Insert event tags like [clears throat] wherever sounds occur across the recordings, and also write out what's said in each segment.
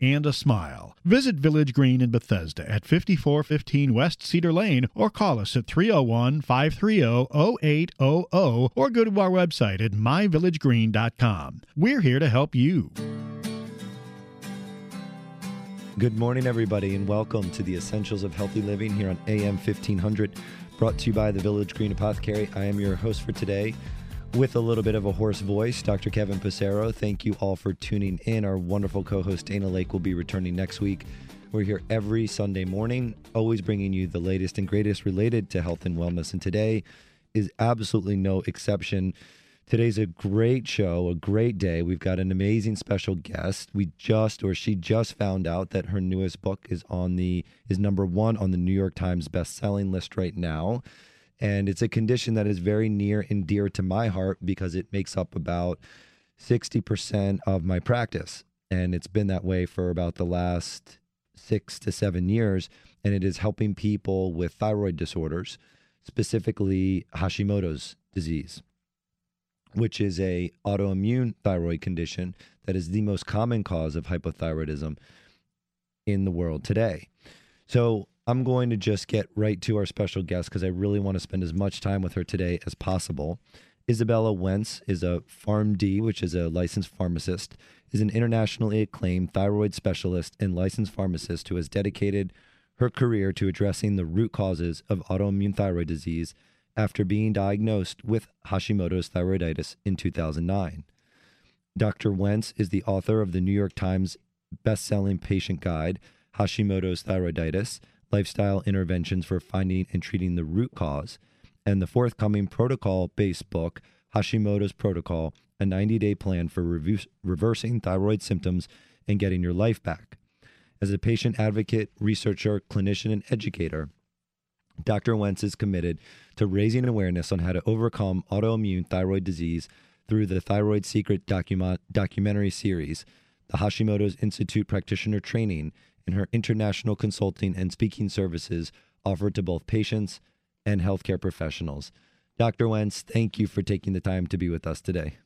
and a smile. Visit Village Green in Bethesda at 5415 West Cedar Lane or call us at 301 530 0800 or go to our website at myvillagegreen.com. We're here to help you. Good morning, everybody, and welcome to the Essentials of Healthy Living here on AM 1500, brought to you by the Village Green Apothecary. I am your host for today, with a little bit of a hoarse voice, Dr. Kevin Passero. Thank you all for tuning in. Our wonderful co host Dana Laake will be returning next week. We're here every Sunday morning, always bringing you the latest and greatest related to health and wellness. And today is absolutely no exception. Today's a great show, a great day. We've got an amazing special guest. We just or she just found out that her newest book is on the is number 1 on the New York Times best-selling list right now. And it's a condition that is very near and dear to my heart because it makes up about 60% of my practice. And it's been that way for about the last six to seven years. And it is helping people with thyroid disorders, specifically Hashimoto's disease, which is a autoimmune thyroid condition that is the most common cause of hypothyroidism in the world today. So I'm going to just get right to our special guest because I really want to spend as much time with her today as possible. Izabella Wentz is a PharmD, which is a licensed pharmacist, is an internationally acclaimed thyroid specialist and licensed pharmacist who has dedicated her career to addressing the root causes of autoimmune thyroid disease after being diagnosed with Hashimoto's thyroiditis in 2009. Dr. Wentz is the author of the New York Times best-selling patient guide, Hashimoto's Thyroiditis, lifestyle interventions for finding and treating the root cause, and the forthcoming protocol based book, Hashimoto's Protocol, a 90 day plan for reversing thyroid symptoms and getting your life back. As a patient advocate, researcher, clinician, and educator, Dr. Wentz is committed to raising awareness on how to overcome autoimmune thyroid disease through the Thyroid Secret document- documentary series, the Hashimoto's Institute practitioner training, and her international consulting and speaking services offered to both patients and healthcare professionals. Dr. Wentz, thank you for taking the time to be with us today.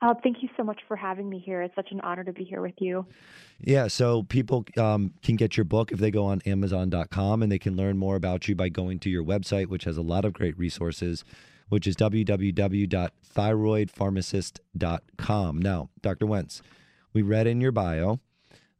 Uh, thank you so much for having me here. It's such an honor to be here with you. Yeah, so people um, can get your book if they go on Amazon.com and they can learn more about you by going to your website, which has a lot of great resources, which is www.thyroidpharmacist.com. Now, Dr. Wentz, we read in your bio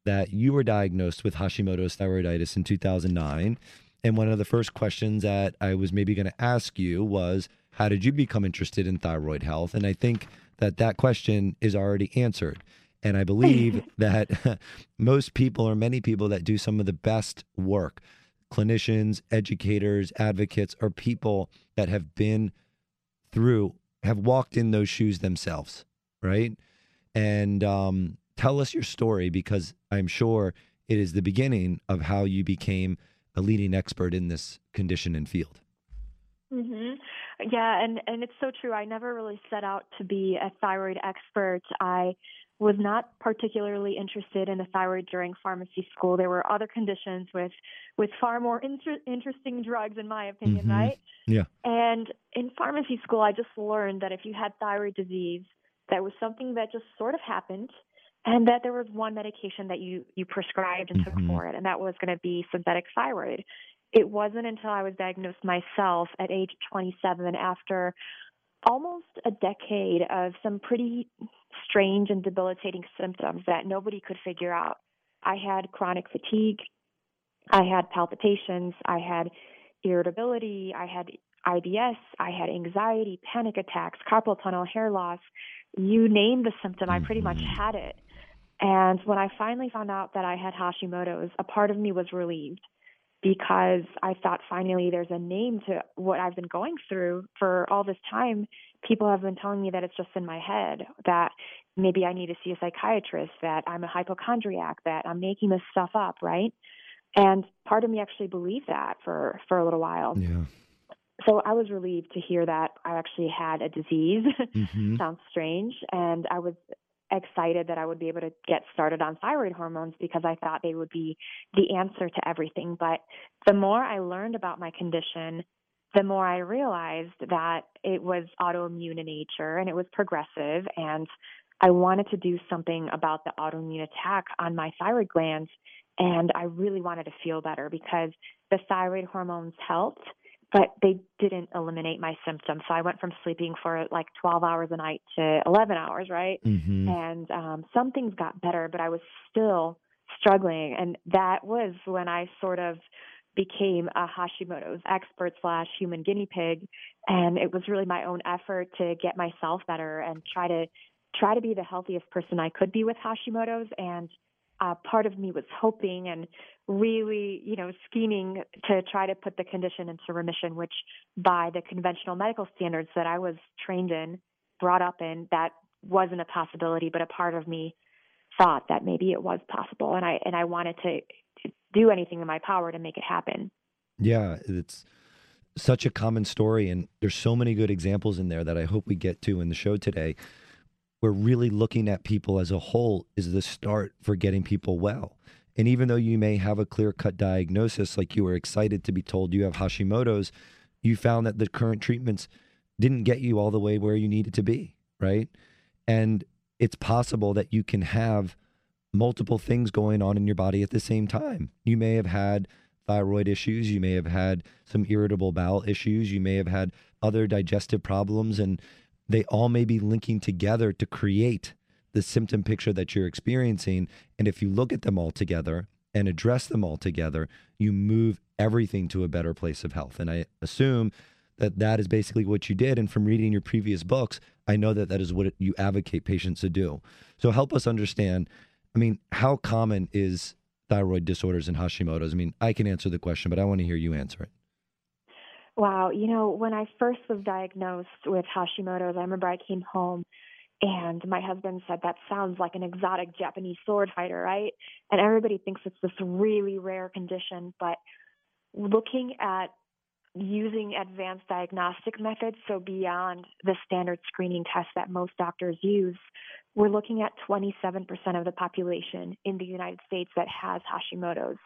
that you were diagnosed with Hashimoto's thyroiditis in 2009. And one of the first questions that I was maybe going to ask you was, how did you become interested in thyroid health? And I think that that question is already answered. And I believe [laughs] that [laughs] most people or many people that do some of the best work, clinicians, educators, advocates, are people that have been through, have walked in those shoes themselves, right? And um, tell us your story because I'm sure it is the beginning of how you became a leading expert in this condition and field. Mhm. Yeah, and and it's so true. I never really set out to be a thyroid expert. I was not particularly interested in the thyroid during pharmacy school. There were other conditions with with far more inter- interesting drugs, in my opinion, Mhm. right? Yeah. And in pharmacy school, I just learned that if you had thyroid disease, that was something that just sort of happened, and that there was one medication that you you prescribed and took for it, and that was going to be synthetic thyroid. It wasn't until I was diagnosed myself at age 27 after almost a decade of some pretty strange and debilitating symptoms that nobody could figure out. I had chronic fatigue, I had palpitations, I had irritability, I had IBS, I had anxiety, panic attacks, carpal tunnel, hair loss. You name the symptom, I pretty much Mhm. had it. And when I finally found out that I had Hashimoto's, a part of me was relieved because I thought finally there's a name to what I've been going through for all this time. People have been telling me that it's just in my head, that maybe I need to see a psychiatrist, that I'm a hypochondriac, that I'm making this stuff up, right? And part of me actually believed that for for a little while. Yeah. so I was relieved to hear that I actually had a disease. [laughs] Mm-hmm. Sounds strange. And I was excited that I would be able to get started on thyroid hormones because I thought they would be the answer to everything. But the more I learned about my condition, the more I realized that it was autoimmune in nature and it was progressive. And I wanted to do something about the autoimmune attack on my thyroid glands. And I really wanted to feel better because the thyroid hormones helped, but they didn't eliminate my symptoms. So I went from sleeping for like 12 hours a night to 11 hours, right? Mm-hmm. And um, some things got better, but I was still struggling. And that was when I sort of became a Hashimoto's expert slash human guinea pig. And it was really my own effort to get myself better and try to try to be the healthiest person I could be with Hashimoto's. And uh, part of me was hoping and really, you know, scheming to try to put the condition into remission, which by the conventional medical standards that I was trained in, brought up in, that wasn't a possibility, but a part of me thought that maybe it was possible. And I, and I wanted to, to do anything in my power to make it happen. Yeah, it's such a common story, and there's so many good examples in there that I hope we get to in the show today. We're really looking at people as a whole is the start for getting people well. And even though you may have a clear cut diagnosis, like you were excited to be told you have Hashimoto's, you found that the current treatments didn't get you all the way where you needed to be, right? And it's possible that you can have multiple things going on in your body at the same time. You may have had thyroid issues, you may have had some irritable bowel issues, you may have had other digestive problems, and they all may be linking together to create the symptom picture that you're experiencing. And if you look at them all together and address them all together, you move everything to a better place of health. And I assume that that is basically what you did. And from reading your previous books, I know that that is what you advocate patients to do. So help us understand. I mean, how common is thyroid disorders and Hashimoto's? I mean, I can answer the question, but I want to hear you answer it. Wow, you know, when I first was diagnosed with Hashimoto's, I remember I came home and my husband said, That sounds like an exotic Japanese sword fighter, right? And everybody thinks it's this really rare condition. But looking at using advanced diagnostic methods, so beyond the standard screening tests that most doctors use, we're looking at 27% of the population in the United States that has Hashimoto's.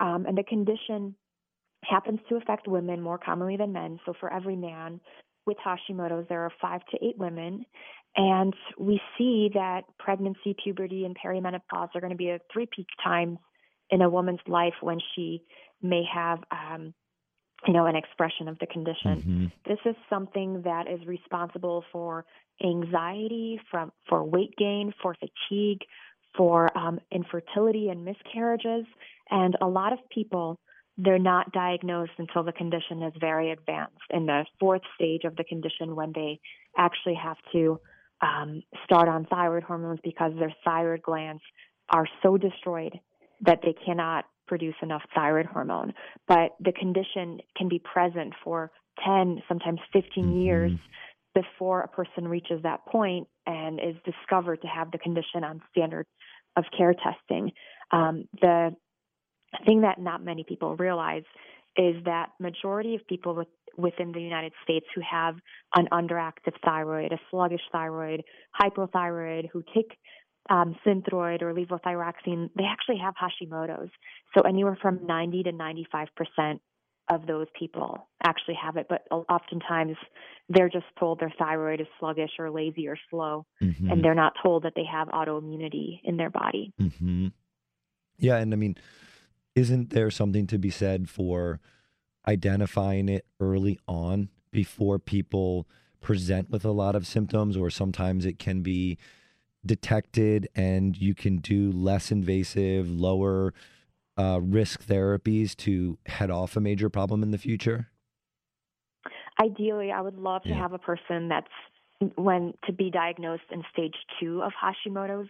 Um, and the condition happens to affect women more commonly than men. So for every man with Hashimoto's, there are five to eight women. And we see that pregnancy, puberty, and perimenopause are going to be a three peak times in a woman's life when she may have, um, you know, an expression of the condition. Mm-hmm. This is something that is responsible for anxiety, from for weight gain, for fatigue, for um, infertility and miscarriages, and a lot of people they're not diagnosed until the condition is very advanced in the fourth stage of the condition when they actually have to um, start on thyroid hormones because their thyroid glands are so destroyed that they cannot produce enough thyroid hormone. But the condition can be present for 10, sometimes 15 Mhm. years before a person reaches that point and is discovered to have the condition on standard of care testing. Um, the thing that not many people realize is that majority of people with, within the United States who have an underactive thyroid, a sluggish thyroid, hypothyroid, who take um, Synthroid or levothyroxine, they actually have Hashimoto's. So anywhere from 90 to 95 percent of those people actually have it, but oftentimes they're just told their thyroid is sluggish or lazy or slow, Mhm. and they're not told that they have autoimmunity in their body. hmm Yeah, and I mean, isn't there something to be said for identifying it early on before people present with a lot of symptoms, or sometimes it can be detected and you can do less invasive, lower uh, risk therapies to head off a major problem in the future? Ideally, I would love to Yeah. have a person that's when to be diagnosed in stage two of Hashimoto's,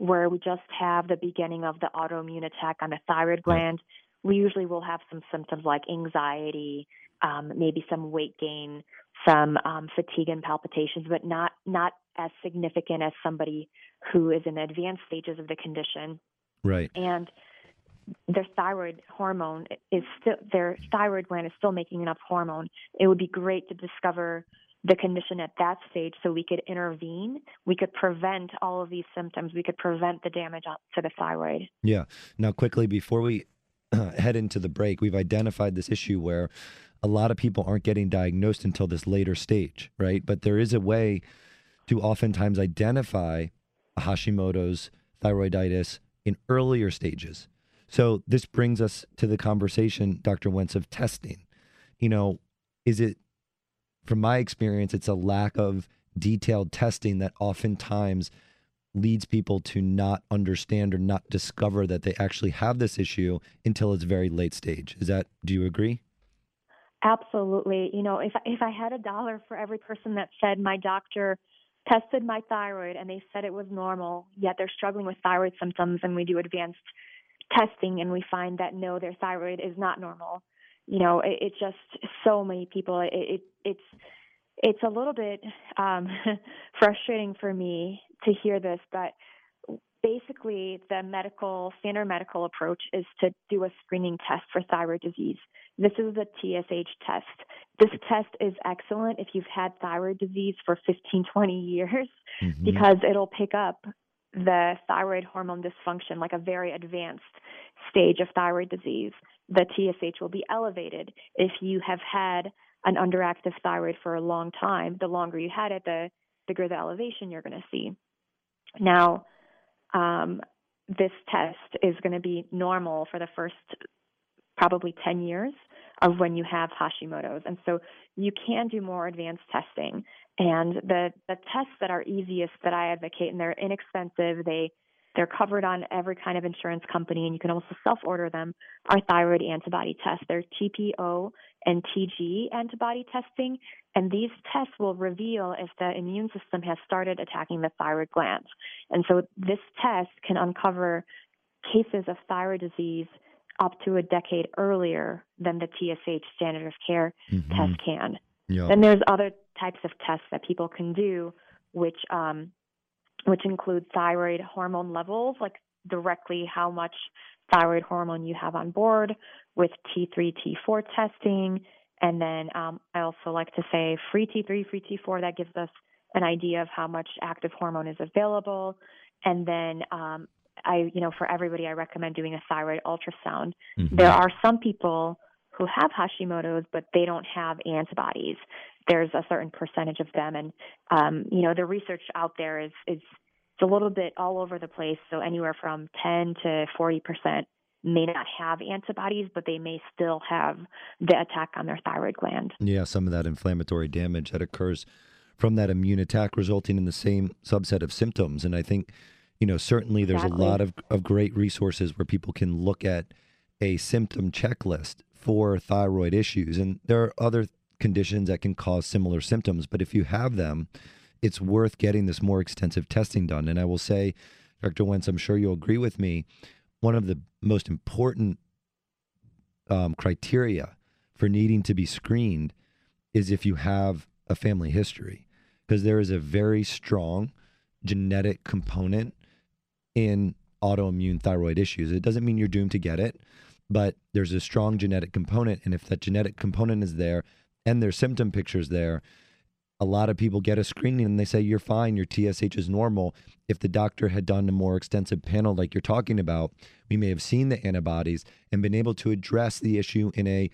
where we just have the beginning of the autoimmune attack on the thyroid gland. We usually will have some symptoms like anxiety, um, maybe some weight gain, some um, fatigue and palpitations, but not not as significant as somebody who is in the advanced stages of the condition. Right. And their thyroid hormone is still their thyroid gland is still making enough hormone. It would be great to discover the condition at that stage so we could intervene. We could prevent all of these symptoms. We could prevent the damage to the thyroid. Yeah. Now, quickly, before we [clears throat] head into the break, we've identified this issue where a lot of people aren't getting diagnosed until this later stage, right? But there is a way to oftentimes identify Hashimoto's thyroiditis in earlier stages. So this brings us to the conversation, Dr. Wentz, of testing. You know, is it, from my experience, it's a lack of detailed testing that oftentimes leads people to not understand or not discover that they actually have this issue until it's very late stage. Is that, do you agree? Absolutely. You know, if if I had a dollar for every person that said my doctor tested my thyroid and they said it was normal, yet they're struggling with thyroid symptoms and we do advanced testing and we find that no, their thyroid is not normal. You know, it, it just so many people. It, it it's it's a little bit um, [laughs] frustrating for me to hear this, but basically the medical standard medical approach is to do a screening test for thyroid disease. This is the TSH test. This test is excellent if you've had thyroid disease for 15, 20 years mm-hmm. because it'll pick up the thyroid hormone dysfunction, like a very advanced stage of thyroid disease. The TSH will be elevated. If you have had an underactive thyroid for a long time, the longer you had it, the bigger the elevation you're going to see. Now, um, this test is going to be normal for the first probably 10 years of when you have Hashimoto's. And so you can do more advanced testing. And the, the tests that are easiest that I advocate, and they're inexpensive, they they're covered on every kind of insurance company, and you can also self order them, are thyroid antibody tests. They're TPO and TG antibody testing. And these tests will reveal if the immune system has started attacking the thyroid glands. And so this test can uncover cases of thyroid disease up to a decade earlier than the TSH standard of care mm-hmm. test can. Then there's other types of tests that people can do, which um, which include thyroid hormone levels, like directly how much thyroid hormone you have on board with T3, T4 testing. And then um, I also like to say free T3, free T4, that gives us an idea of how much active hormone is available. And then um, I, you know, for everybody, I recommend doing a thyroid ultrasound. Mm-hmm. There are some people who have Hashimoto's, but they don't have antibodies. There's a certain percentage of them, and um, you know, the research out there is is it's a little bit all over the place. So anywhere from 10 to 40 percent may not have antibodies, but they may still have the attack on their thyroid gland. Yeah, some of that inflammatory damage that occurs from that immune attack resulting in the same subset of symptoms. And I think you know, certainly there's exactly. a lot of, of great resources where people can look at a symptom checklist for thyroid issues. And there are other conditions that can cause similar symptoms, but if you have them, it's worth getting this more extensive testing done. And I will say, Dr. Wentz, I'm sure you'll agree with me, one of the most important um, criteria for needing to be screened is if you have a family history, because there is a very strong genetic component in autoimmune thyroid issues. It doesn't mean you're doomed to get it, but there's a strong genetic component. And if that genetic component is there and there's symptom pictures there, a lot of people get a screening and they say, You're fine, your TSH is normal. If the doctor had done a more extensive panel like you're talking about, we may have seen the antibodies and been able to address the issue in a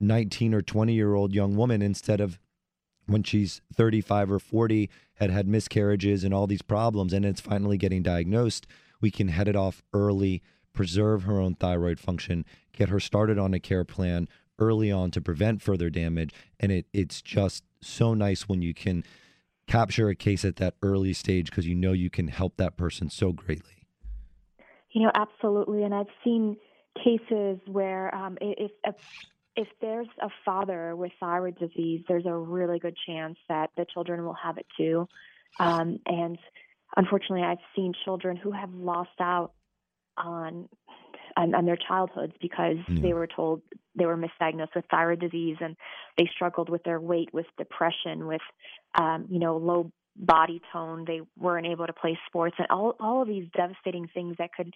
19 or 20 year old young woman instead of when she's 35 or 40 had had miscarriages and all these problems and it's finally getting diagnosed we can head it off early preserve her own thyroid function get her started on a care plan early on to prevent further damage and it it's just so nice when you can capture a case at that early stage because you know you can help that person so greatly you know absolutely and i've seen cases where um, if a if there's a father with thyroid disease, there's a really good chance that the children will have it too. Um, and unfortunately, I've seen children who have lost out on on, on their childhoods because mm. they were told they were misdiagnosed with thyroid disease and they struggled with their weight, with depression, with um, you know low body tone. They weren't able to play sports, and all all of these devastating things that could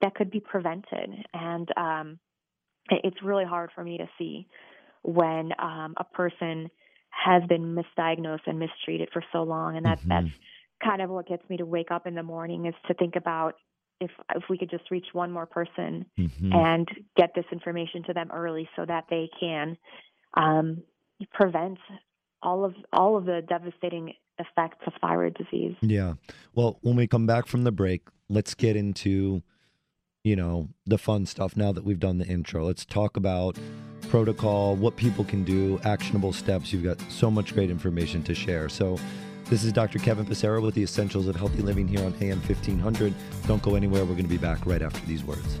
that could be prevented. And um, it's really hard for me to see when um, a person has been misdiagnosed and mistreated for so long, and that mm-hmm. that's kind of what gets me to wake up in the morning is to think about if if we could just reach one more person mm-hmm. and get this information to them early so that they can um, prevent all of all of the devastating effects of thyroid disease. Yeah. Well, when we come back from the break, let's get into you know the fun stuff now that we've done the intro. Let's talk about protocol, what people can do, actionable steps. You've got so much great information to share. So this is Dr. Kevin Passero with the Essentials of Healthy Living here on AM 1500. Don't go anywhere. We're going to be back right after these words.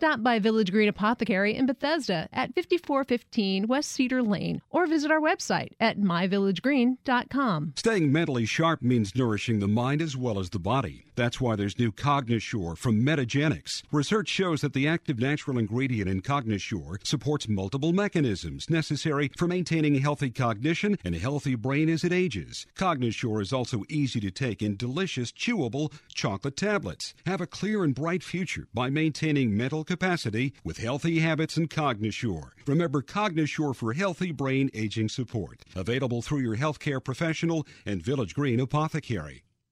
Stop by Village Green Apothecary in Bethesda at 5415 West Cedar Lane or visit our website at myvillagegreen.com. Staying mentally sharp means nourishing the mind as well as the body. That's why there's new Cognisure from Metagenics. Research shows that the active natural ingredient in Cognisure supports multiple mechanisms necessary for maintaining healthy cognition and a healthy brain as it ages. Cognisure is also easy to take in delicious, chewable chocolate tablets. Have a clear and bright future by maintaining mental capacity with healthy habits and Cognisure. Remember Cognisure for healthy brain aging support. Available through your healthcare professional and Village Green Apothecary.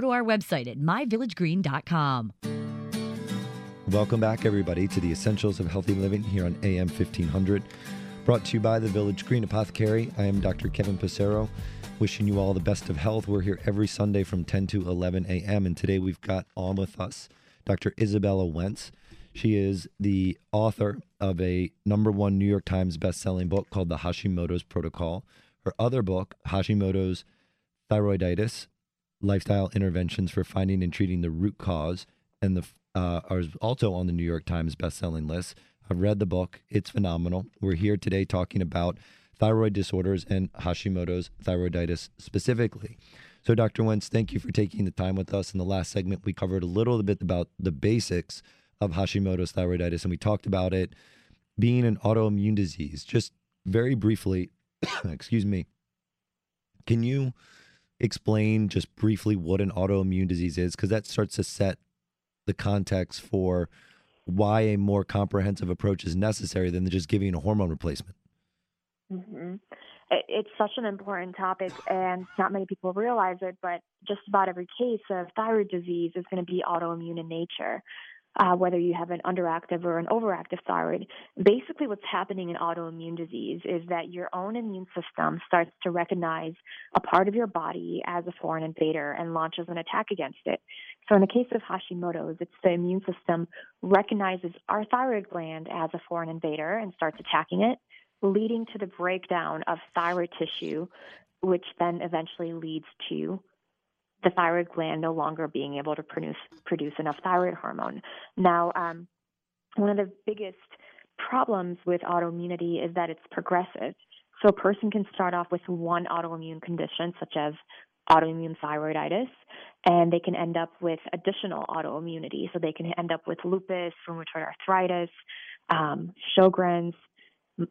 to our website at myvillagegreen.com. Welcome back, everybody, to the Essentials of Healthy Living here on AM 1500. Brought to you by the Village Green Apothecary. I am Dr. Kevin Passero, wishing you all the best of health. We're here every Sunday from 10 to 11 a.m. And today we've got on with us Dr. Izabella Wentz. She is the author of a number one New York Times best-selling book called The Hashimoto's Protocol. Her other book, Hashimoto's Thyroiditis, lifestyle interventions for finding and treating the root cause, and the uh, are also on the New York Times bestselling list. I've read the book; it's phenomenal. We're here today talking about thyroid disorders and Hashimoto's thyroiditis specifically. So, Dr. Wentz, thank you for taking the time with us. In the last segment, we covered a little bit about the basics of Hashimoto's thyroiditis, and we talked about it being an autoimmune disease. Just very briefly, [coughs] excuse me, can you explain just briefly what an autoimmune disease is? Because that starts to set the context for why a more comprehensive approach is necessary than just giving a hormone replacement. Mm-hmm. It's such an important topic, and not many people realize it, but just about every case of thyroid disease is going to be autoimmune in nature. Uh, whether you have an underactive or an overactive thyroid. Basically, what's happening in autoimmune disease is that your own immune system starts to recognize a part of your body as a foreign invader and launches an attack against it. So, in the case of Hashimoto's, it's the immune system recognizes our thyroid gland as a foreign invader and starts attacking it, leading to the breakdown of thyroid tissue, which then eventually leads to the thyroid gland no longer being able to produce produce enough thyroid hormone. Now, um, one of the biggest problems with autoimmunity is that it's progressive. So a person can start off with one autoimmune condition, such as autoimmune thyroiditis, and they can end up with additional autoimmunity. So they can end up with lupus, rheumatoid arthritis, um, Sjogren's,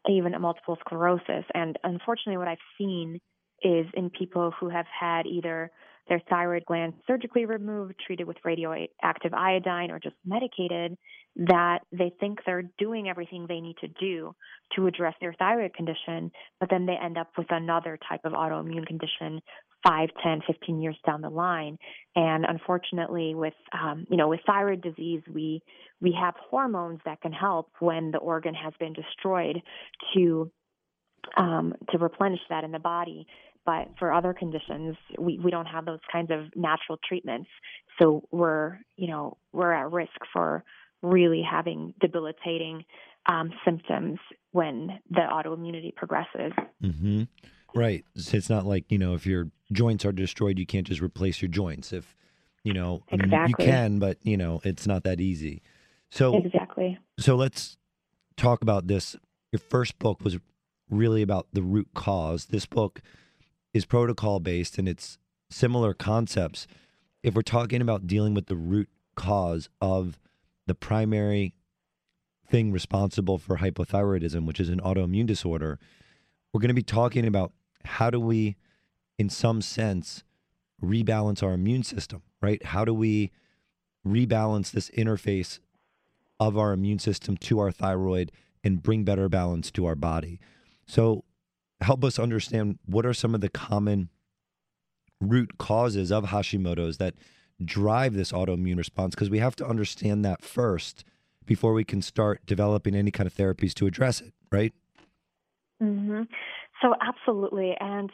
even multiple sclerosis. And unfortunately, what I've seen is in people who have had either their thyroid gland surgically removed, treated with radioactive iodine, or just medicated, that they think they're doing everything they need to do to address their thyroid condition, but then they end up with another type of autoimmune condition 5, 10, 15 years down the line. And unfortunately, with um, you know with thyroid disease, we we have hormones that can help when the organ has been destroyed to um, to replenish that in the body. But for other conditions, we, we don't have those kinds of natural treatments. So we're, you know, we're at risk for really having debilitating um, symptoms when the autoimmunity progresses. Mm-hmm. Right. It's not like, you know, if your joints are destroyed, you can't just replace your joints. If, you know, exactly. I mean, you can, but, you know, it's not that easy. So, exactly. So let's talk about this. Your first book was really about the root cause. This book is protocol based and it's similar concepts. If we're talking about dealing with the root cause of the primary thing responsible for hypothyroidism, which is an autoimmune disorder, we're going to be talking about how do we, in some sense, rebalance our immune system, right? How do we rebalance this interface of our immune system to our thyroid and bring better balance to our body? So, help us understand what are some of the common root causes of Hashimoto's that drive this autoimmune response because we have to understand that first before we can start developing any kind of therapies to address it, right? Mm-hmm. So, absolutely. And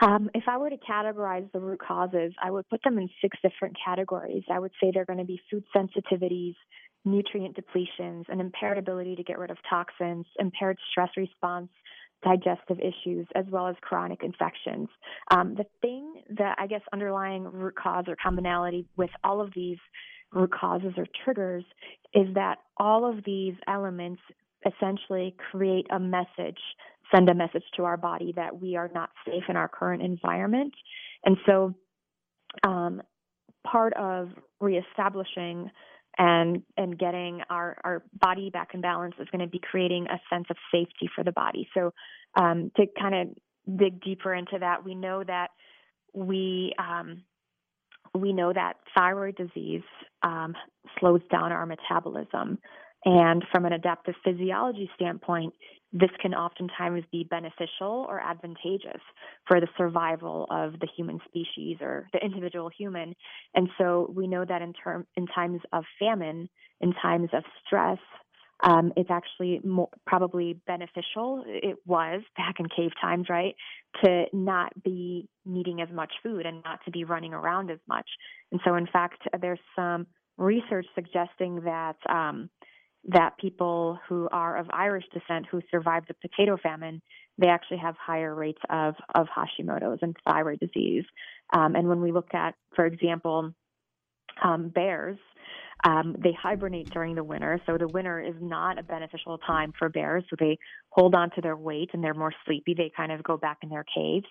um, if I were to categorize the root causes, I would put them in six different categories. I would say they're going to be food sensitivities, nutrient depletions, an impaired ability to get rid of toxins, impaired stress response, digestive issues as well as chronic infections. Um, the thing that I guess underlying root cause or commonality with all of these root causes or triggers is that all of these elements essentially create a message, send a message to our body that we are not safe in our current environment. And so, um, part of reestablishing and and getting our our body back in balance is going to be creating a sense of safety for the body. So um, to kind of dig deeper into that, we know that we um, we know that thyroid disease um, slows down our metabolism. And from an adaptive physiology standpoint, this can oftentimes be beneficial or advantageous for the survival of the human species or the individual human. And so we know that in term in times of famine, in times of stress, um, it's actually more, probably beneficial. It was back in cave times, right, to not be needing as much food and not to be running around as much. And so, in fact, there's some research suggesting that um, that people who are of Irish descent who survived the potato famine, they actually have higher rates of, of Hashimoto's and thyroid disease. Um, and when we look at, for example, um, bears, um, they hibernate during the winter, so the winter is not a beneficial time for bears. So they hold on to their weight and they're more sleepy. They kind of go back in their caves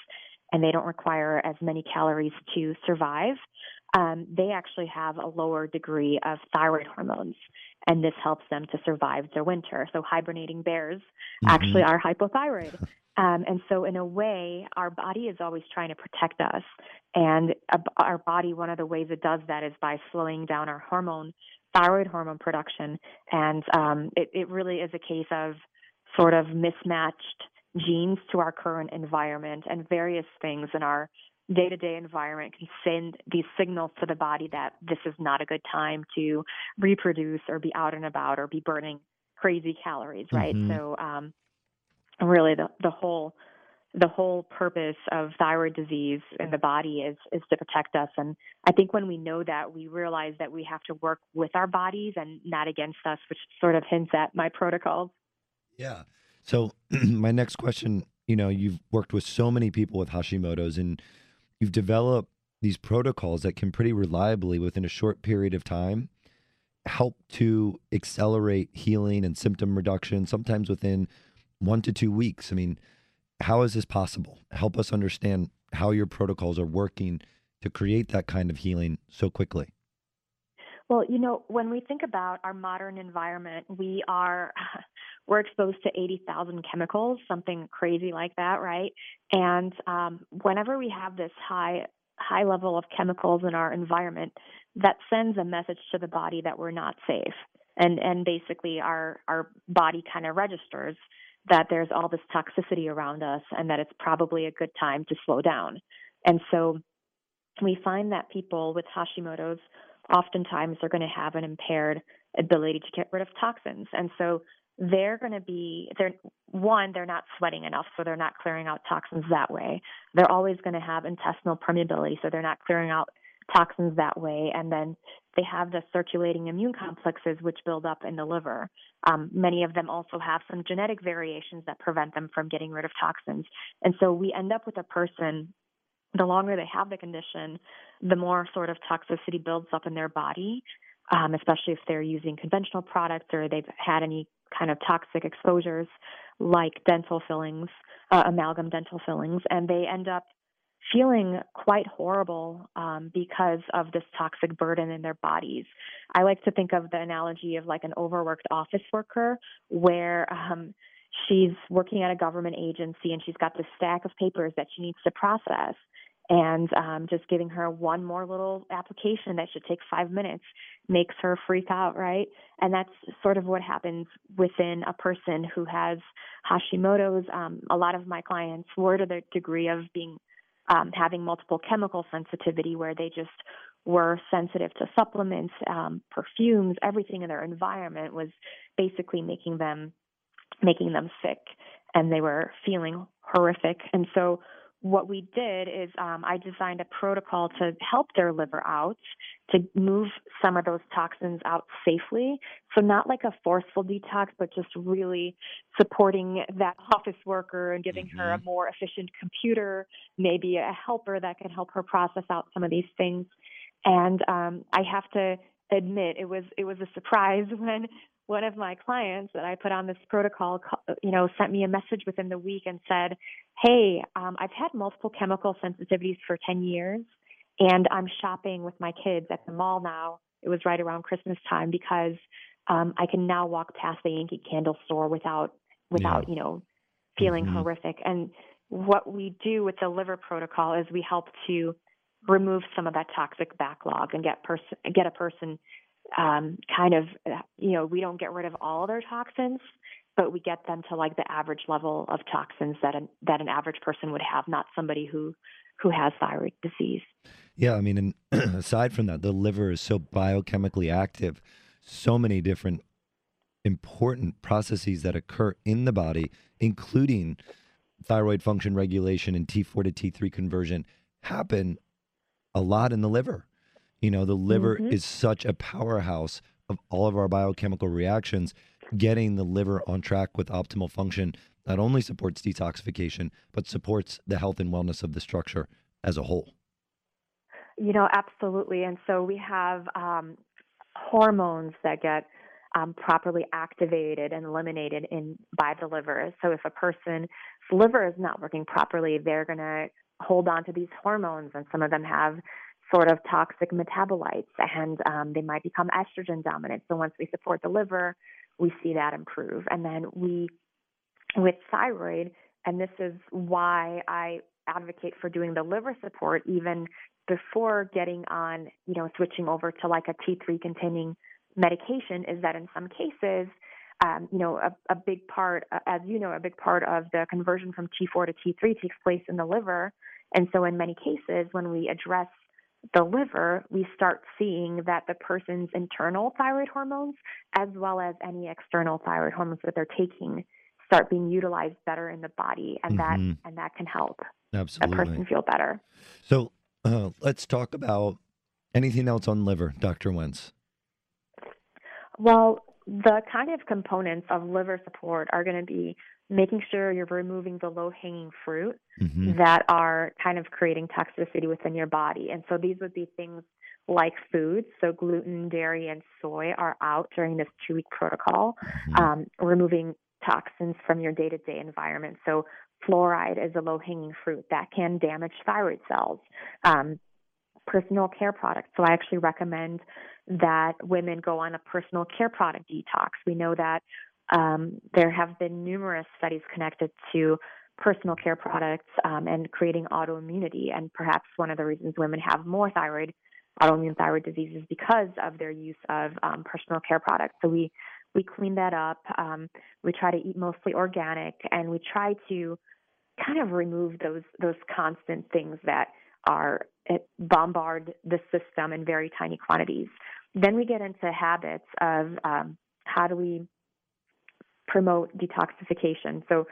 and they don't require as many calories to survive. Um, they actually have a lower degree of thyroid hormones and this helps them to survive their winter. So hibernating bears mm-hmm. actually are hypothyroid. Um, and so, in a way, our body is always trying to protect us. And our body, one of the ways it does that is by slowing down our hormone, thyroid hormone production. And um, it, it really is a case of sort of mismatched genes to our current environment and various things in our day to day environment can send these signals to the body that this is not a good time to reproduce or be out and about or be burning crazy calories, right? Mhm. So, um, really, the the whole the whole purpose of thyroid disease in the body is is to protect us and i think when we know that we realize that we have to work with our bodies and not against us which sort of hints at my protocols Yeah. So [clears throat] my next question, you know, you've worked with so many people with Hashimoto's and you've developed these protocols that can pretty reliably within a short period of time help to accelerate healing and symptom reduction sometimes within 1 to 2 weeks. I mean, how is this possible? Help us understand how your protocols are working to create that kind of healing so quickly. Well, you know, when we think about our modern environment, we are [laughs] we're exposed to 80,000 chemicals, something crazy like that, right? And um, whenever we have this high high level of chemicals in our environment, that sends a message to the body that we're not safe. And and basically our our body kind of registers that there's all this toxicity around us and that it's probably a good time to slow down. And so we find that people with Hashimoto's oftentimes are going to have an impaired ability to get rid of toxins. And so they're going to be they're one they're not sweating enough so they're not clearing out toxins that way. They're always going to have intestinal permeability so they're not clearing out toxins that way and then they have the circulating immune complexes which build up in the liver. Um, many of them also have some genetic variations that prevent them from getting rid of toxins. And so we end up with a person the longer they have the condition, the more sort of toxicity builds up in their body, um, especially if they're using conventional products or they've had any kind of toxic exposures like dental fillings, uh, amalgam dental fillings, and they end up feeling quite horrible um, because of this toxic burden in their bodies. I like to think of the analogy of like an overworked office worker where um, she's working at a government agency and she's got this stack of papers that she needs to process and um, just giving her one more little application that should take five minutes makes her freak out, right? And that's sort of what happens within a person who has Hashimoto's. Um, a lot of my clients were to the degree of being um, having multiple chemical sensitivity, where they just were sensitive to supplements, um, perfumes, everything in their environment was basically making them making them sick, and they were feeling horrific. And so what we did is um, I designed a protocol to help their liver out, to move some of those toxins out safely. So, not like a forceful detox, but just really supporting that [laughs] office worker and giving her a more efficient computer, maybe a helper that can help her process out some of these things. And um, I have to admit, it was it was a surprise [laughs] when one of my clients that I put on this protocol, you know, sent me a message within the week and said, "Hey, um, I've had multiple chemical sensitivities for 10 years, and I'm shopping with my kids at the mall now. It was right around Christmas time because um, I can now walk past the Yankee Candle store without without Yeah. you know feeling Mhm. horrific." And what we do with the liver protocol is we help to remove some of that toxic backlog and get person get a person um, kind of you know we don't get rid of all their toxins but we get them to like the average level of toxins that an that an average person would have not somebody who who has thyroid disease Yeah, I mean, and [clears throat] aside from that, the liver is so biochemically active. So many different important processes that occur in the body, including thyroid function regulation and T4 to T3 conversion, happen a lot in the liver. You know, the liver Mhm. is such a powerhouse of all of our biochemical reactions. Getting the liver on track with optimal function not only supports detoxification, but supports the health and wellness of the structure as a whole. You know, absolutely. And so we have um, hormones that get um, properly activated and eliminated in by the liver. So if a person's liver is not working properly, they're going to hold on to these hormones, and some of them have sort of toxic metabolites, and um, they might become estrogen dominant. So once we support the liver, we see that improve, and then we with thyroid, and this is why I advocate for doing the liver support even before getting on, you know, switching over to like a T3 containing medication is that in some cases, um, you know, a, a big part, as you know, a big part of the conversion from T4 to T3 takes place in the liver. And so, in many cases, when we address the liver, we start seeing that the person's internal thyroid hormones, as well as any external thyroid hormones that they're taking, start being utilized better in the body, and Mhm. that and that can help Absolutely. a person feel better. So uh, let's talk about anything else on liver, Dr. Wentz. Well, the kind of components of liver support are going to be making sure you're removing the low hanging fruit Mhm. that are kind of creating toxicity within your body. And so these would be things like foods. So gluten, dairy, and soy are out during this two week protocol, Mhm. um, removing toxins from your day to day environment. So fluoride is a low hanging fruit that can damage thyroid cells. Um, personal care products. So I actually recommend that women go on a personal care product detox. We know that um, there have been numerous studies connected to personal care products um, and creating autoimmunity. And perhaps one of the reasons women have more thyroid, autoimmune thyroid disease is because of their use of um, personal care products. So we we clean that up. Um, we try to eat mostly organic, and we try to kind of remove those those constant things that are bombard the system in very tiny quantities. Then we get into habits of um, how do we promote detoxification. So,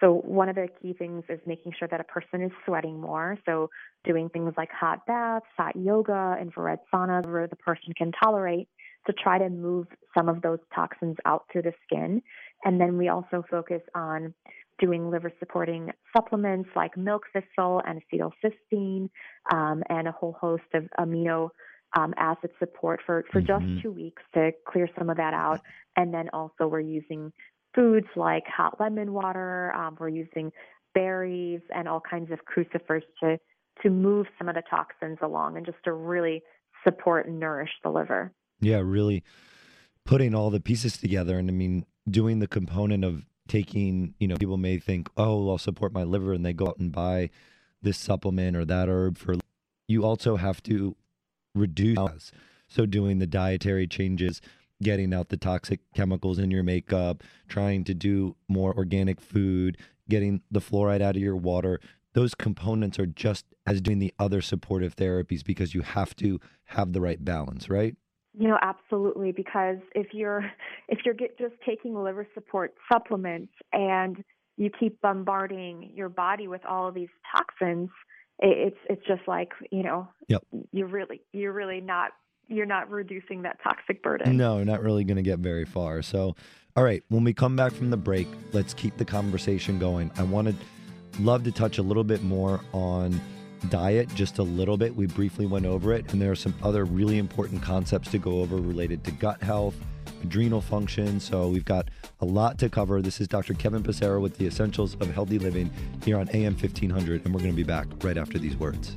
so one of the key things is making sure that a person is sweating more. So, doing things like hot baths, hot yoga, infrared sauna, where the person can tolerate to try to move some of those toxins out through the skin. And then we also focus on doing liver supporting supplements like milk thistle and acetylcysteine um, and a whole host of amino um, acid support for, for Mhm. just two weeks to clear some of that out. And then also we're using foods like hot lemon water. Um, we're using berries and all kinds of crucifers to to move some of the toxins along and just to really support and nourish the liver. Yeah, really putting all the pieces together. And I mean, doing the component of taking, you know, people may think, oh, I'll support my liver, and they go out and buy this supplement or that herb for. You also have to reduce. So, doing the dietary changes, getting out the toxic chemicals in your makeup, trying to do more organic food, getting the fluoride out of your water. Those components are just as doing the other supportive therapies because you have to have the right balance, right? You know, absolutely. Because if you're if you're get, just taking liver support supplements and you keep bombarding your body with all of these toxins, it, it's it's just like you know, Yep. you're really you're really not you're not reducing that toxic burden. No, not really going to get very far. So, all right, when we come back from the break, let's keep the conversation going. I wanted love to touch a little bit more on diet, just a little bit. We briefly went over it, and there are some other really important concepts to go over related to gut health, adrenal function. So, we've got a lot to cover. This is Dr. Kevin Passero with the Essentials of Healthy Living here on AM 1500, and we're going to be back right after these words.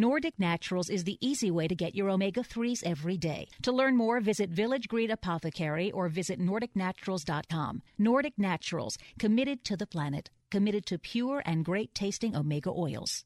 Nordic Naturals is the easy way to get your omega 3s every day. To learn more, visit Village Green Apothecary or visit NordicNaturals.com. Nordic Naturals, committed to the planet, committed to pure and great tasting omega oils.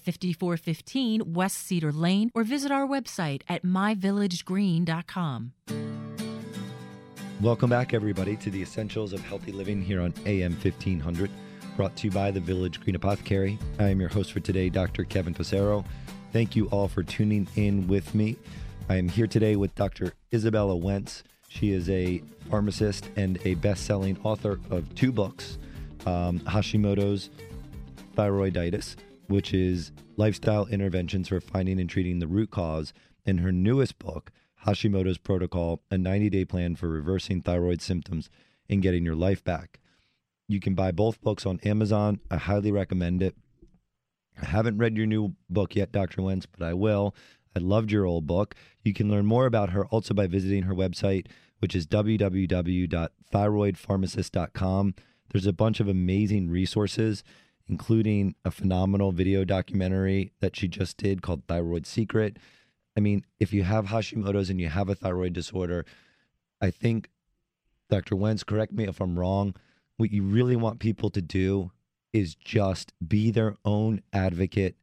5415 West Cedar Lane or visit our website at myvillagegreen.com. Welcome back, everybody, to the Essentials of Healthy Living here on AM 1500, brought to you by the Village Green Apothecary. I am your host for today, Dr. Kevin Passero. Thank you all for tuning in with me. I am here today with Dr. Izabella Wentz. She is a pharmacist and a best selling author of two books um, Hashimoto's Thyroiditis, which is lifestyle interventions for finding and treating the root cause, and her newest book, Hashimoto's Protocol, a 90 day plan for reversing thyroid symptoms and getting your life back. You can buy both books on Amazon. I highly recommend it. I haven't read your new book yet, Dr. Wentz, but I will. I loved your old book. You can learn more about her also by visiting her website, which is www.thyroidpharmacist.com. There's a bunch of amazing resources, including a phenomenal video documentary that she just did called Thyroid Secret. I mean, if you have Hashimoto's and you have a thyroid disorder, I think, Dr. Wentz, correct me if I'm wrong, what you really want people to do is just be their own advocate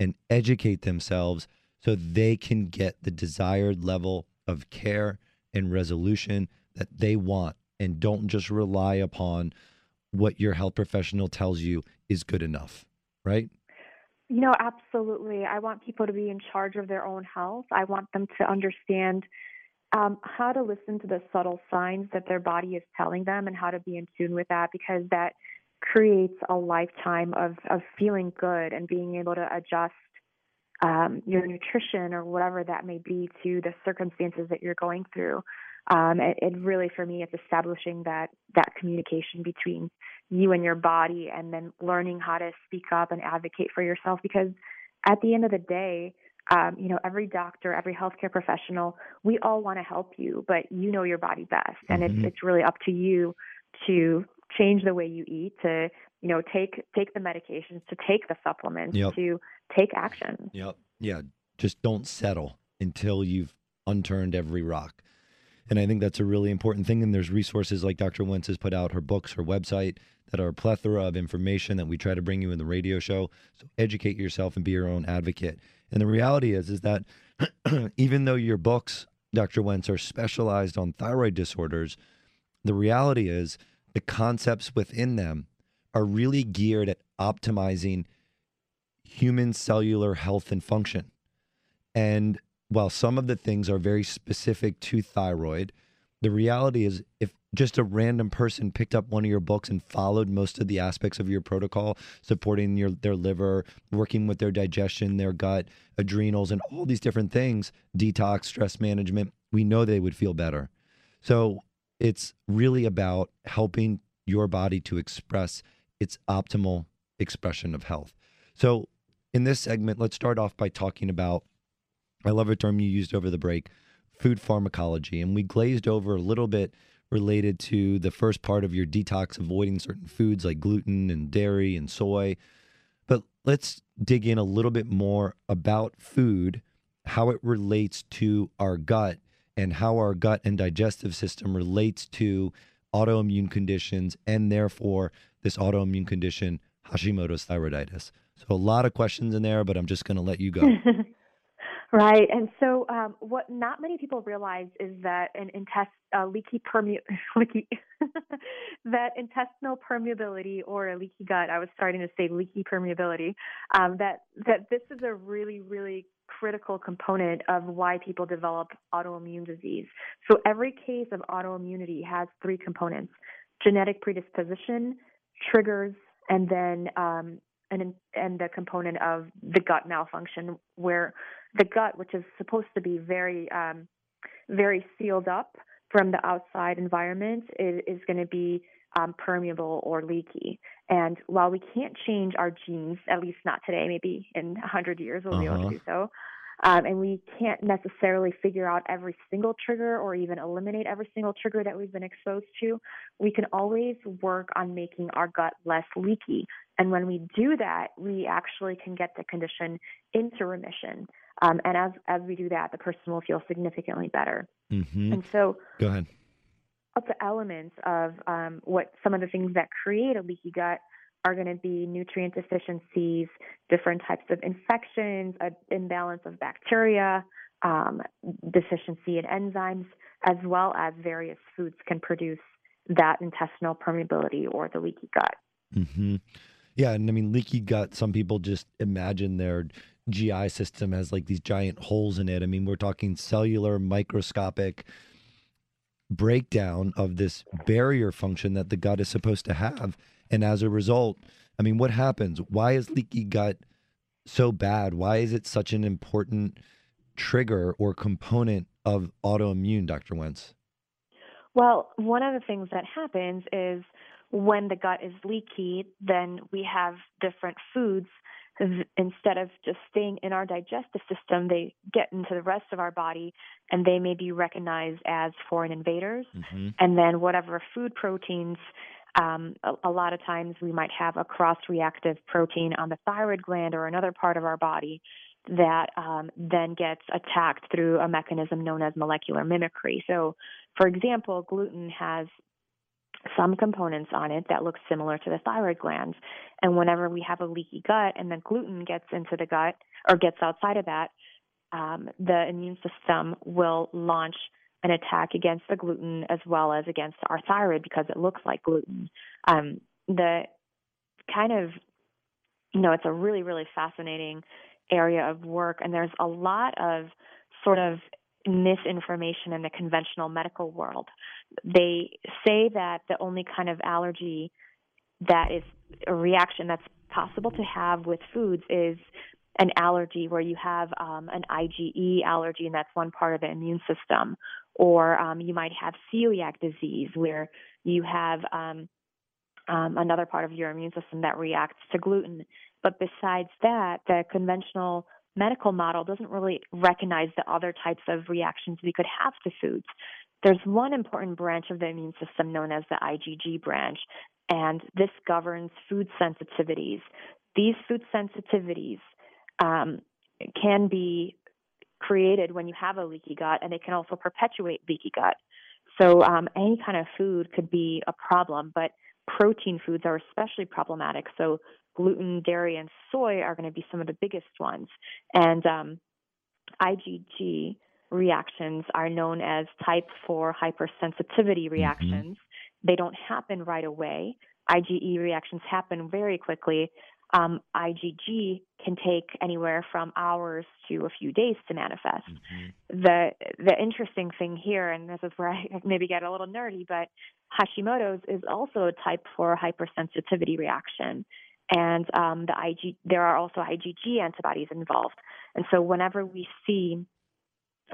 and educate themselves so they can get the desired level of care and resolution that they want and don't just rely upon what your health professional tells you is good enough, right? You know, absolutely. I want people to be in charge of their own health. I want them to understand um, how to listen to the subtle signs that their body is telling them and how to be in tune with that because that creates a lifetime of, of feeling good and being able to adjust um, your nutrition or whatever that may be to the circumstances that you're going through. Um, it, it really, for me, it's establishing that that communication between you and your body, and then learning how to speak up and advocate for yourself. Because at the end of the day, um, you know, every doctor, every healthcare professional, we all want to help you, but you know your body best, and Mm-hmm. it's it's really up to you to change the way you eat, to you know take take the medications, to take the supplements, Yep. to take action. Yep. Yeah. Just don't settle until you've unturned every rock. And I think that's a really important thing. And there's resources like Dr. Wentz has put out her books, her website that are a plethora of information that we try to bring you in the radio show. So educate yourself and be your own advocate. And the reality is, is that [clears throat] even though your books, Dr. Wentz, are specialized on thyroid disorders, the reality is the concepts within them are really geared at optimizing human cellular health and function. And while some of the things are very specific to thyroid, the reality is if just a random person picked up one of your books and followed most of the aspects of your protocol, supporting your their liver, working with their digestion, their gut, adrenals, and all these different things, detox, stress management, we know they would feel better. So it's really about helping your body to express its optimal expression of health. So in this segment, let's start off by talking about I love a term you used over the break, food pharmacology. And we glazed over a little bit related to the first part of your detox, avoiding certain foods like gluten and dairy and soy. But let's dig in a little bit more about food, how it relates to our gut, and how our gut and digestive system relates to autoimmune conditions and therefore this autoimmune condition, Hashimoto's thyroiditis. So a lot of questions in there, but I'm just going to let you go. [laughs] Right, and so um, what not many people realize is that an intest uh, leaky perme- [laughs] leaky [laughs] that intestinal permeability or a leaky gut. I was starting to say leaky permeability. Um, that that this is a really really critical component of why people develop autoimmune disease. So every case of autoimmunity has three components: genetic predisposition, triggers, and then um, and and the component of the gut malfunction where the gut, which is supposed to be very um, very sealed up from the outside environment, is, is going to be um, permeable or leaky. And while we can't change our genes, at least not today, maybe in 100 years we'll uh-huh. be able to uh-huh. do so. Um, and we can't necessarily figure out every single trigger or even eliminate every single trigger that we've been exposed to. We can always work on making our gut less leaky. And when we do that, we actually can get the condition into remission. Um, and as as we do that, the person will feel significantly better. Mm-hmm. And so, go ahead. Of the elements of um, what some of the things that create a leaky gut are going to be nutrient deficiencies, different types of infections, an imbalance of bacteria, um, deficiency in enzymes, as well as various foods can produce that intestinal permeability or the leaky gut. Mm-hmm. Yeah, and I mean leaky gut. Some people just imagine their GI system has like these giant holes in it. I mean, we're talking cellular, microscopic breakdown of this barrier function that the gut is supposed to have. And as a result, I mean, what happens? Why is leaky gut so bad? Why is it such an important trigger or component of autoimmune, Dr. Wentz? Well, one of the things that happens is when the gut is leaky, then we have different foods instead of just staying in our digestive system, they get into the rest of our body and they may be recognized as foreign invaders. Mm-hmm. And then whatever food proteins, um, a, a, lot of times we might have a cross reactive protein on the thyroid gland or another part of our body that um, then gets attacked through a mechanism known as molecular mimicry. So, for example, gluten has some components on it that look similar to the thyroid glands. And whenever we have a leaky gut and the gluten gets into the gut or gets outside of that, um, the immune system will launch an attack against the gluten as well as against our thyroid because it looks like gluten. Um, the kind of, you know, it's a really, really fascinating area of work, and there's a lot of sort of misinformation in the conventional medical world. They say that the only kind of allergy that is a reaction that's possible to have with foods is an allergy where you have um, an IgE allergy, and that's one part of the immune system. Or um, you might have celiac disease, where you have um, um, another part of your immune system that reacts to gluten. But besides that, the conventional medical model doesn't really recognize the other types of reactions we could have to foods. There's one important branch of the immune system known as the IgG branch, and this governs food sensitivities. These food sensitivities um, can be created when you have a leaky gut, and they can also perpetuate leaky gut. So, um, any kind of food could be a problem, but protein foods are especially problematic. So, gluten, dairy, and soy are going to be some of the biggest ones. And um, IgG reactions are known as type 4 hypersensitivity mm-hmm. reactions. Mm-hmm. They don't happen right away. IgE reactions happen very quickly. Um, IgG can take anywhere from hours to a few days to manifest. Mm-hmm. The the interesting thing here, and this is where [laughs] I maybe get a little nerdy, but Hashimoto's is also a type 4 hypersensitivity reaction and um, the IG, there are also IgG antibodies involved. And so, whenever we see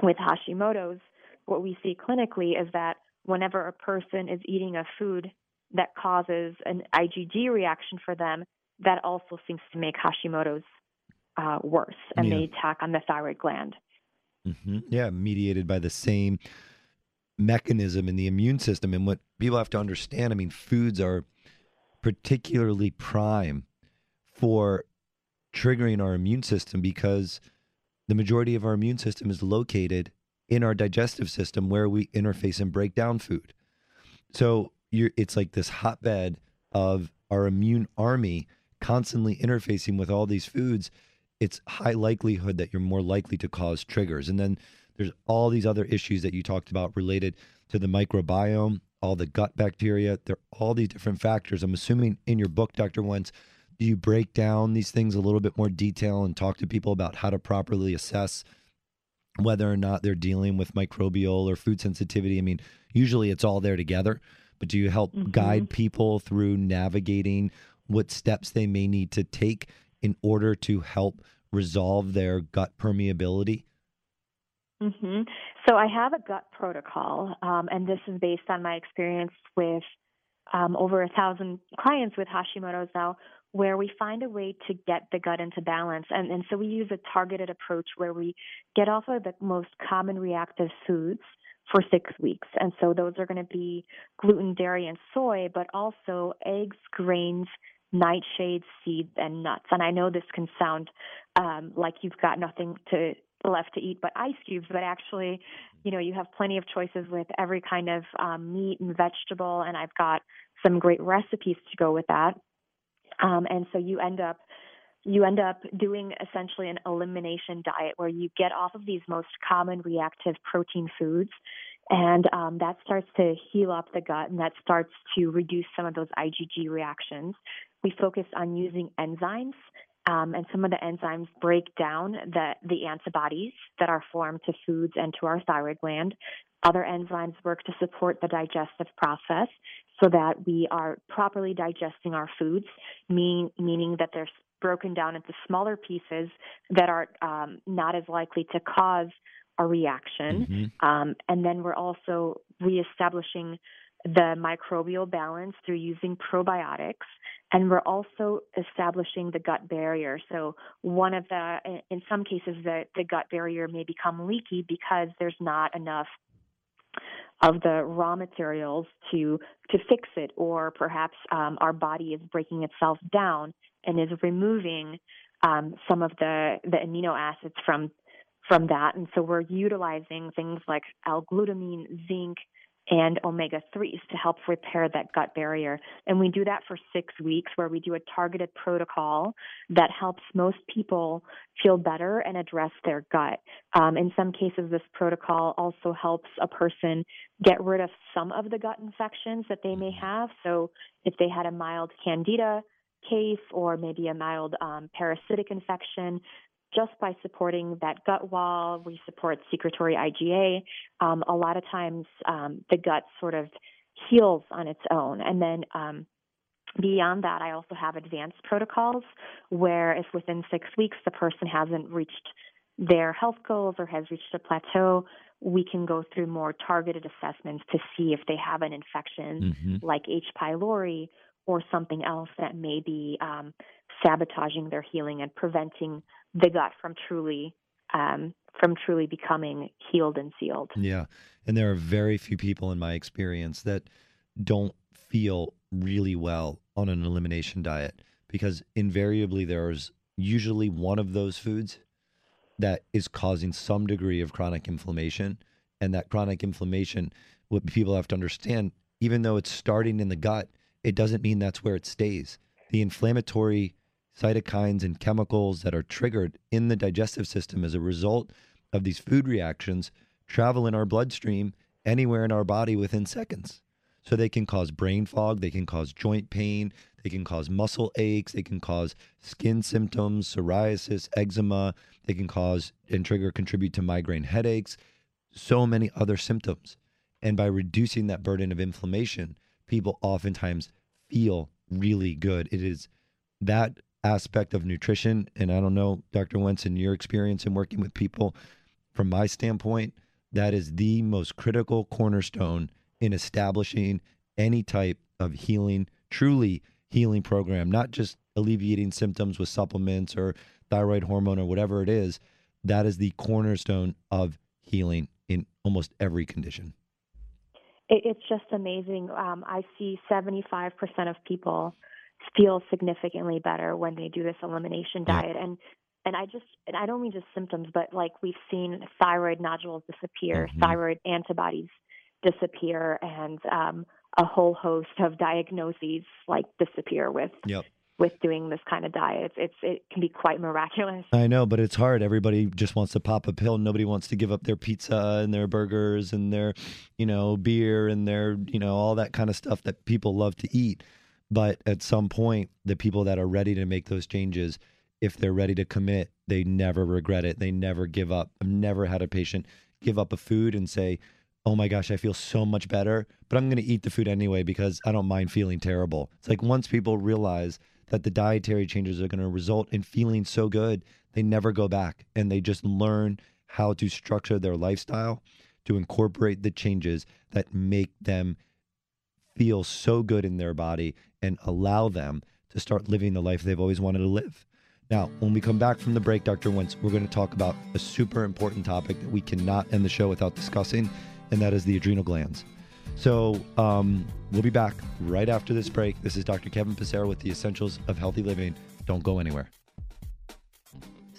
with Hashimoto's, what we see clinically is that whenever a person is eating a food that causes an IgG reaction for them, that also seems to make Hashimoto's uh, worse, and yeah. they attack on the thyroid gland. Mm-hmm. Yeah, mediated by the same mechanism in the immune system. And what people have to understand, I mean, foods are particularly prime for triggering our immune system because the majority of our immune system is located in our digestive system where we interface and break down food. So it's like this hotbed of our immune army constantly interfacing with all these foods. it's high likelihood that you're more likely to cause triggers. And then there's all these other issues that you talked about related to the microbiome, all the gut bacteria. There are all these different factors. I'm assuming in your book, Dr. Wentz, do you break down these things a little bit more detail and talk to people about how to properly assess whether or not they're dealing with microbial or food sensitivity? I mean, usually it's all there together, but do you help Mhm. guide people through navigating what steps they may need to take in order to help resolve their gut permeability? hmm So I have a gut protocol, um, and this is based on my experience with um, over a thousand clients with Hashimoto's now, where we find a way to get the gut into balance. And, and so we use a targeted approach where we get off of the most common reactive foods for six weeks. And so those are going to be gluten, dairy, and soy, but also eggs, grains, nightshades, seeds, and nuts. And I know this can sound um, like you've got nothing to left to eat but ice cubes, but actually, you know, you have plenty of choices with every kind of um, meat and vegetable, and I've got some great recipes to go with that. Um, and so you end up you end up doing essentially an elimination diet where you get off of these most common reactive protein foods and um, that starts to heal up the gut and that starts to reduce some of those IgG reactions. We focus on using enzymes um, and some of the enzymes break down the, the antibodies that are formed to foods and to our thyroid gland. Other enzymes work to support the digestive process so that we are properly digesting our foods, mean, meaning that they're broken down into smaller pieces that are um, not as likely to cause a reaction. Um, and then we're also reestablishing the microbial balance through using probiotics. And we're also establishing the gut barrier. So, one of the, in some cases, the, the gut barrier may become leaky because there's not enough of the raw materials to to fix it, or perhaps um, our body is breaking itself down and is removing um, some of the the amino acids from from that. And so we're utilizing things like L-glutamine, zinc, and omega 3s to help repair that gut barrier. And we do that for six weeks, where we do a targeted protocol that helps most people feel better and address their gut. Um, in some cases, this protocol also helps a person get rid of some of the gut infections that they may have. So if they had a mild candida, case or maybe a mild um, parasitic infection, just by supporting that gut wall, we support secretory IgA. Um, a lot of times um, the gut sort of heals on its own. And then um, beyond that, I also have advanced protocols where if within six weeks the person hasn't reached their health goals or has reached a plateau, we can go through more targeted assessments to see if they have an infection Mhm. like H. pylori or something else that may be um, sabotaging their healing and preventing the gut from truly um, from truly becoming healed and sealed. Yeah. And there are very few people in my experience that don't feel really well on an elimination diet because invariably there's usually one of those foods that is causing some degree of chronic inflammation. And that chronic inflammation, what people have to understand, even though it's starting in the gut, it doesn't mean that's where it stays. The inflammatory cytokines and chemicals that are triggered in the digestive system as a result of these food reactions travel in our bloodstream anywhere in our body within seconds. So they can cause brain fog, they can cause joint pain, they can cause muscle aches, they can cause skin symptoms, psoriasis, eczema, they can cause and trigger contribute to migraine headaches, so many other symptoms. And by reducing that burden of inflammation, people oftentimes feel really good. It is that aspect of nutrition. And I don't know, Dr. Wentz, in your experience in working with people, from my standpoint, that is the most critical cornerstone in establishing any type of healing, truly healing program, not just alleviating symptoms with supplements or thyroid hormone or whatever it is. That is the cornerstone of healing in almost every condition. It's just amazing. Um, I see 75% of people feel significantly better when they do this elimination diet, and and I just and I don't mean just symptoms, but like we've seen thyroid nodules disappear, thyroid antibodies disappear, and um, a whole host of diagnoses like disappear with Yep. with doing this kind of diet. It's, it's it can be quite miraculous. I know, but it's hard. Everybody just wants to pop a pill. Nobody wants to give up their pizza and their burgers and their, you know, beer and their, you know, all that kind of stuff that people love to eat. But at some point, the people that are ready to make those changes, if they're ready to commit, they never regret it. They never give up. I've never had a patient give up a food and say, oh my gosh, I feel so much better, but I'm going to eat the food anyway because I don't mind feeling terrible. It's like once people realize that the dietary changes are going to result in feeling so good, they never go back and they just learn how to structure their lifestyle to incorporate the changes that make them feel so good in their body and allow them to start living the life they've always wanted to live. Now, when we come back from the break, Dr. Wentz, we're going to talk about a super important topic that we cannot end the show without discussing, and that is the adrenal glands. So um, we'll be back right after this break. This is Dr. Kevin Passero with the Essentials of Healthy Living. Don't go anywhere.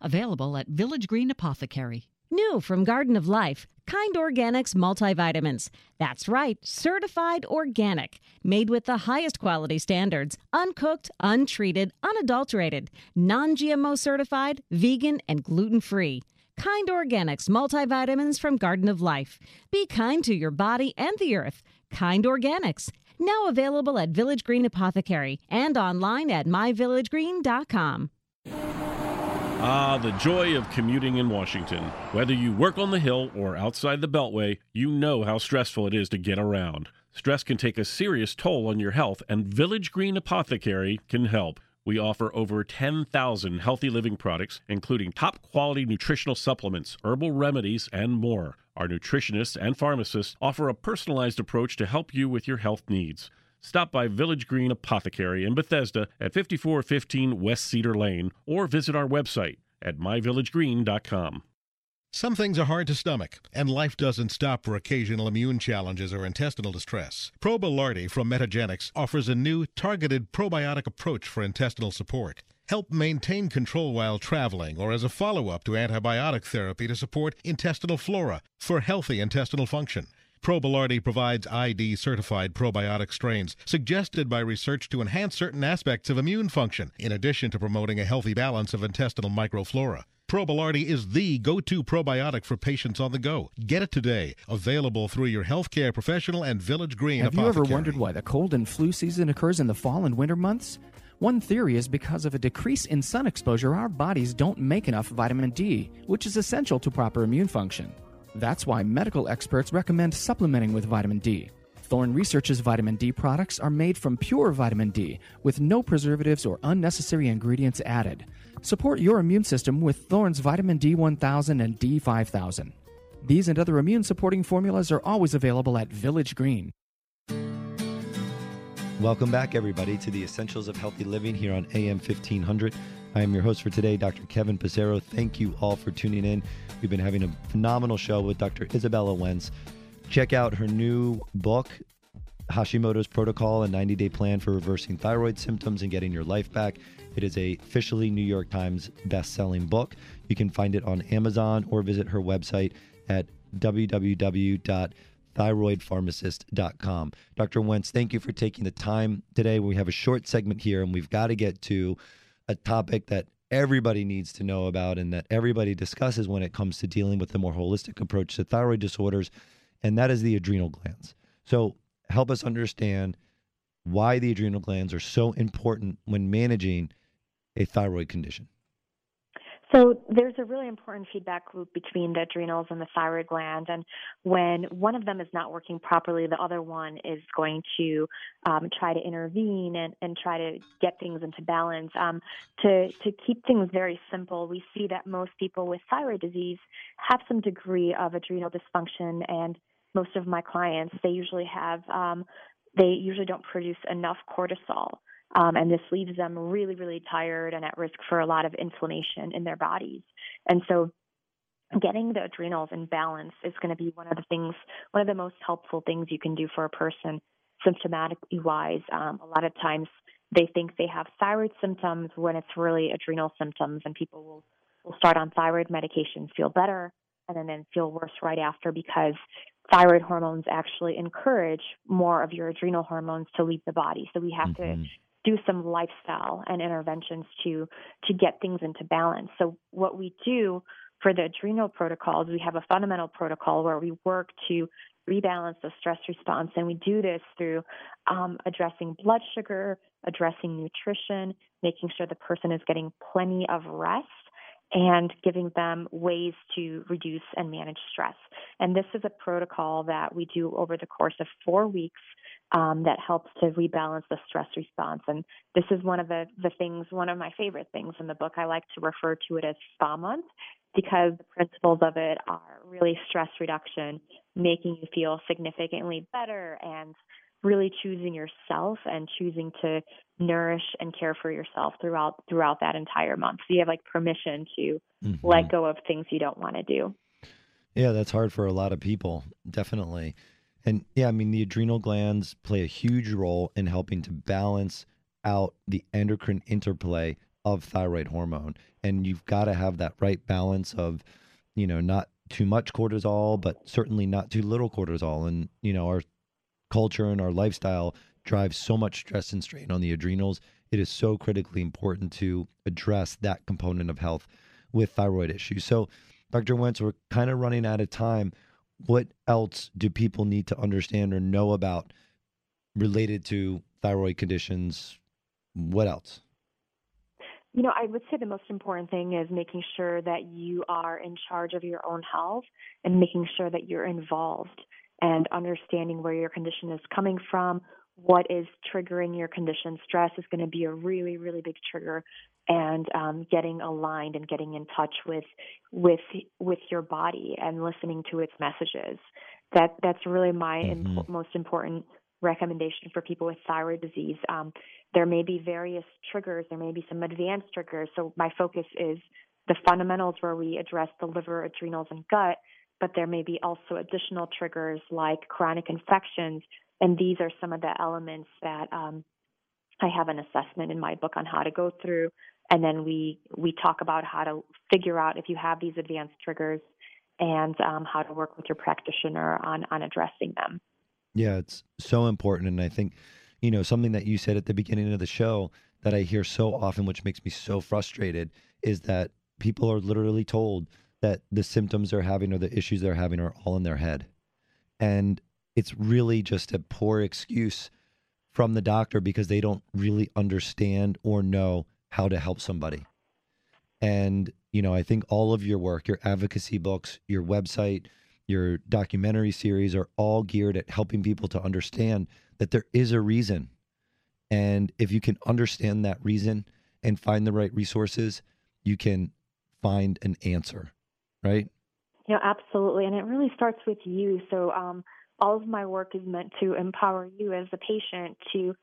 available at Village Green Apothecary. New from Garden of Life, Kind Organics multivitamins. That's right, certified organic, made with the highest quality standards, uncooked, untreated, unadulterated, non GMO certified, vegan, and gluten free. Kind Organics multivitamins from Garden of Life. Be kind to your body and the earth. Kind Organics. Now available at Village Green Apothecary and online at myvillagegreen.com. Ah, the joy of commuting in Washington. Whether you work on the Hill or outside the Beltway, you know how stressful it is to get around. Stress can take a serious toll on your health, and Village Green Apothecary can help. We offer over 10,000 healthy living products, including top quality nutritional supplements, herbal remedies, and more. Our nutritionists and pharmacists offer a personalized approach to help you with your health needs. Stop by Village Green Apothecary in Bethesda at 5415 West Cedar Lane or visit our website at myvillagegreen.com. Some things are hard to stomach, and life doesn't stop for occasional immune challenges or intestinal distress. Probilardi from Metagenics offers a new targeted probiotic approach for intestinal support. Help maintain control while traveling or as a follow up to antibiotic therapy to support intestinal flora for healthy intestinal function. Probilardi provides ID certified probiotic strains suggested by research to enhance certain aspects of immune function, in addition to promoting a healthy balance of intestinal microflora. Probilardi is the go-to probiotic for patients on the go. Get it today. Available through your healthcare professional and Village Green Have apothecary. you ever wondered why the cold and flu season occurs in the fall and winter months? One theory is because of a decrease in sun exposure, our bodies don't make enough vitamin D, which is essential to proper immune function. That's why medical experts recommend supplementing with vitamin D. Thorne Research's vitamin D products are made from pure vitamin D with no preservatives or unnecessary ingredients added. Support your immune system with Thorne's vitamin D1000 and D5000. These and other immune supporting formulas are always available at Village Green. Welcome back, everybody, to the Essentials of Healthy Living here on AM 1500. I am your host for today, Dr. Kevin Passero. Thank you all for tuning in. We've been having a phenomenal show with Dr. Izabella Wentz. Check out her new book, Hashimoto's Protocol, a 90 day plan for reversing thyroid symptoms and getting your life back. It is a officially New York Times best-selling book. You can find it on Amazon or visit her website at www.thyroidpharmacist.com. Dr. Wentz, thank you for taking the time today. We have a short segment here, and we've got to get to a topic that everybody needs to know about and that everybody discusses when it comes to dealing with the more holistic approach to thyroid disorders, and that is the adrenal glands. So, help us understand why the adrenal glands are so important when managing a thyroid condition. So there's a really important feedback loop between the adrenals and the thyroid gland, and when one of them is not working properly, the other one is going to um, try to intervene and, and try to get things into balance. Um, to to keep things very simple, we see that most people with thyroid disease have some degree of adrenal dysfunction, and most of my clients they usually have um, they usually don't produce enough cortisol. Um, and this leaves them really, really tired and at risk for a lot of inflammation in their bodies. And so getting the adrenals in balance is going to be one of the things, one of the most helpful things you can do for a person symptomatically wise. Um, a lot of times they think they have thyroid symptoms when it's really adrenal symptoms, and people will, will start on thyroid medication, feel better, and then, then feel worse right after because thyroid hormones actually encourage more of your adrenal hormones to leave the body. So we have mm-hmm. to do some lifestyle and interventions to to get things into balance. So what we do for the adrenal protocols, we have a fundamental protocol where we work to rebalance the stress response, and we do this through um, addressing blood sugar, addressing nutrition, making sure the person is getting plenty of rest, and giving them ways to reduce and manage stress. And this is a protocol that we do over the course of four weeks um, that helps to rebalance the stress response. And this is one of the, the things, one of my favorite things in the book. I like to refer to it as Spa Month because the principles of it are really stress reduction, making you feel significantly better, and really choosing yourself and choosing to nourish and care for yourself throughout throughout that entire month. So you have like permission to mm-hmm. let go of things you don't want to do. Yeah, that's hard for a lot of people, definitely. And yeah, I mean the adrenal glands play a huge role in helping to balance out the endocrine interplay of thyroid hormone. And you've got to have that right balance of, you know, not too much cortisol, but certainly not too little cortisol. And, you know, our culture and our lifestyle drives so much stress and strain on the adrenals. It is so critically important to address that component of health with thyroid issues. So, Dr. Wentz, we're kind of running out of time. What else do people need to understand or know about related to thyroid conditions? What else? You know, I would say the most important thing is making sure that you are in charge of your own health and making sure that you're involved and understanding where your condition is coming from, what is triggering your condition. Stress is going to be a really, really big trigger, and um, getting aligned and getting in touch with with with your body and listening to its messages. That that's really my mm-hmm. imp- most important recommendation for people with thyroid disease. Um, there may be various triggers. There may be some advanced triggers. So my focus is the fundamentals where we address the liver, adrenals, and gut but there may be also additional triggers like chronic infections. And these are some of the elements that um, I have an assessment in my book on how to go through. And then we, we talk about how to figure out if you have these advanced triggers and um, how to work with your practitioner on, on addressing them. Yeah, it's so important. And I think, you know, something that you said at the beginning of the show that I hear so often, which makes me so frustrated, is that people are literally told that the symptoms they're having or the issues they're having are all in their head. And it's really just a poor excuse from the doctor because they don't really understand or know how to help somebody. And, you know, I think all of your work, your advocacy books, your website, your documentary series are all geared at helping people to understand that there is a reason. And if you can understand that reason and find the right resources, you can find an answer right? Yeah, absolutely. And it really starts with you. So um, all of my work is meant to empower you as a patient to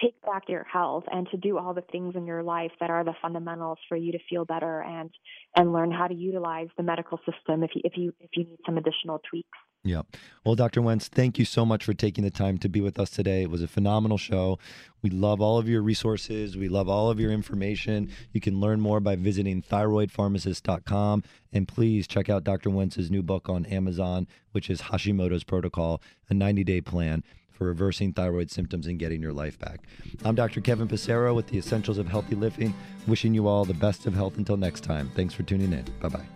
take back your health and to do all the things in your life that are the fundamentals for you to feel better and and learn how to utilize the medical system if you if you if you need some additional tweaks. Yeah. Well, Dr. Wentz, thank you so much for taking the time to be with us today. It was a phenomenal show. We love all of your resources. We love all of your information. You can learn more by visiting thyroidpharmacist.com. And please check out Dr. Wentz's new book on Amazon, which is Hashimoto's Protocol, a 90 day plan for reversing thyroid symptoms and getting your life back. I'm Dr. Kevin Passero with the Essentials of Healthy Living, wishing you all the best of health until next time. Thanks for tuning in. Bye bye.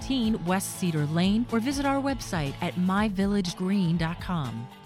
15 West Cedar Lane or visit our website at myvillagegreen.com.